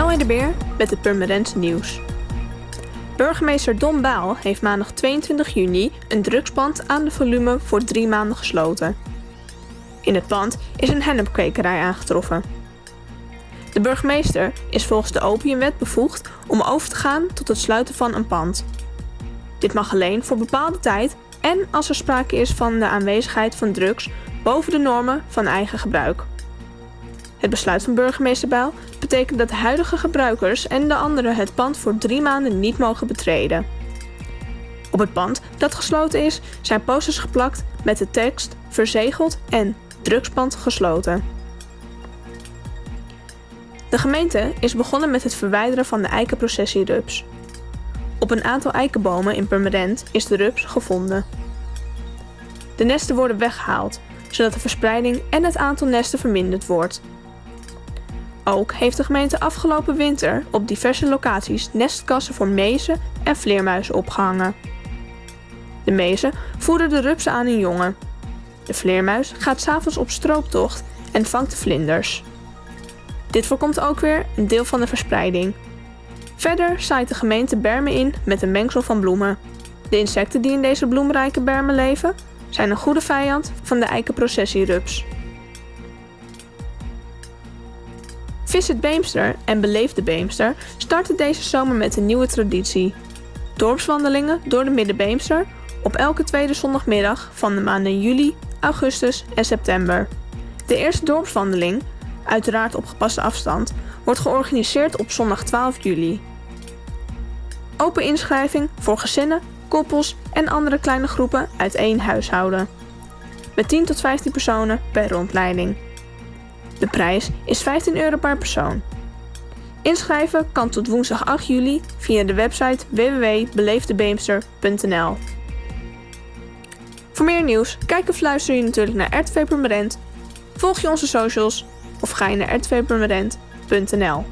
Elwin de Beer met het Purmerend nieuws. Burgemeester Don Baal heeft maandag 22 juni een drugspand aan de volume voor drie maanden gesloten. In het pand is een hennepkwekerij aangetroffen. De burgemeester is volgens de opiumwet bevoegd om over te gaan tot het sluiten van een pand. Dit mag alleen voor bepaalde tijd en als er sprake is van de aanwezigheid van drugs boven de normen van eigen gebruik. Het besluit van burgemeester Bijl betekent dat de huidige gebruikers en de anderen het pand voor drie maanden niet mogen betreden. Op het pand dat gesloten is, zijn posters geplakt met de tekst verzegeld en drugspand gesloten. De gemeente is begonnen met het verwijderen van de eikenprocessierups. Op een aantal eikenbomen in Purmerend is de rups gevonden. De nesten worden weggehaald, zodat de verspreiding en het aantal nesten verminderd wordt. Ook heeft de gemeente afgelopen winter op diverse locaties nestkassen voor mezen en vleermuizen opgehangen. De mezen voeden de rupsen aan hun jongen. De vleermuis gaat s'avonds op strooptocht en vangt de vlinders. Dit voorkomt ook weer een deel van de verspreiding. Verder zaait de gemeente bermen in met een mengsel van bloemen. De insecten die in deze bloemrijke bermen leven zijn een goede vijand van de eikenprocessierups. Visit Beemster en Beleef de Beemster starten deze zomer met een nieuwe traditie. Dorpswandelingen door de Middenbeemster op elke tweede zondagmiddag van de maanden juli, augustus en september. De eerste dorpswandeling, uiteraard op gepaste afstand, wordt georganiseerd op zondag 12 juli. Open inschrijving voor gezinnen, koppels en andere kleine groepen uit één huishouden. Met 10 tot 15 personen per rondleiding. De prijs is 15 euro per persoon. Inschrijven kan tot woensdag 8 juli via de website www.beleefdebeemster.nl. Voor meer nieuws, kijk of luister je natuurlijk naar RTV Permanent, volg je onze socials of ga je naar rtvpermanent.nl.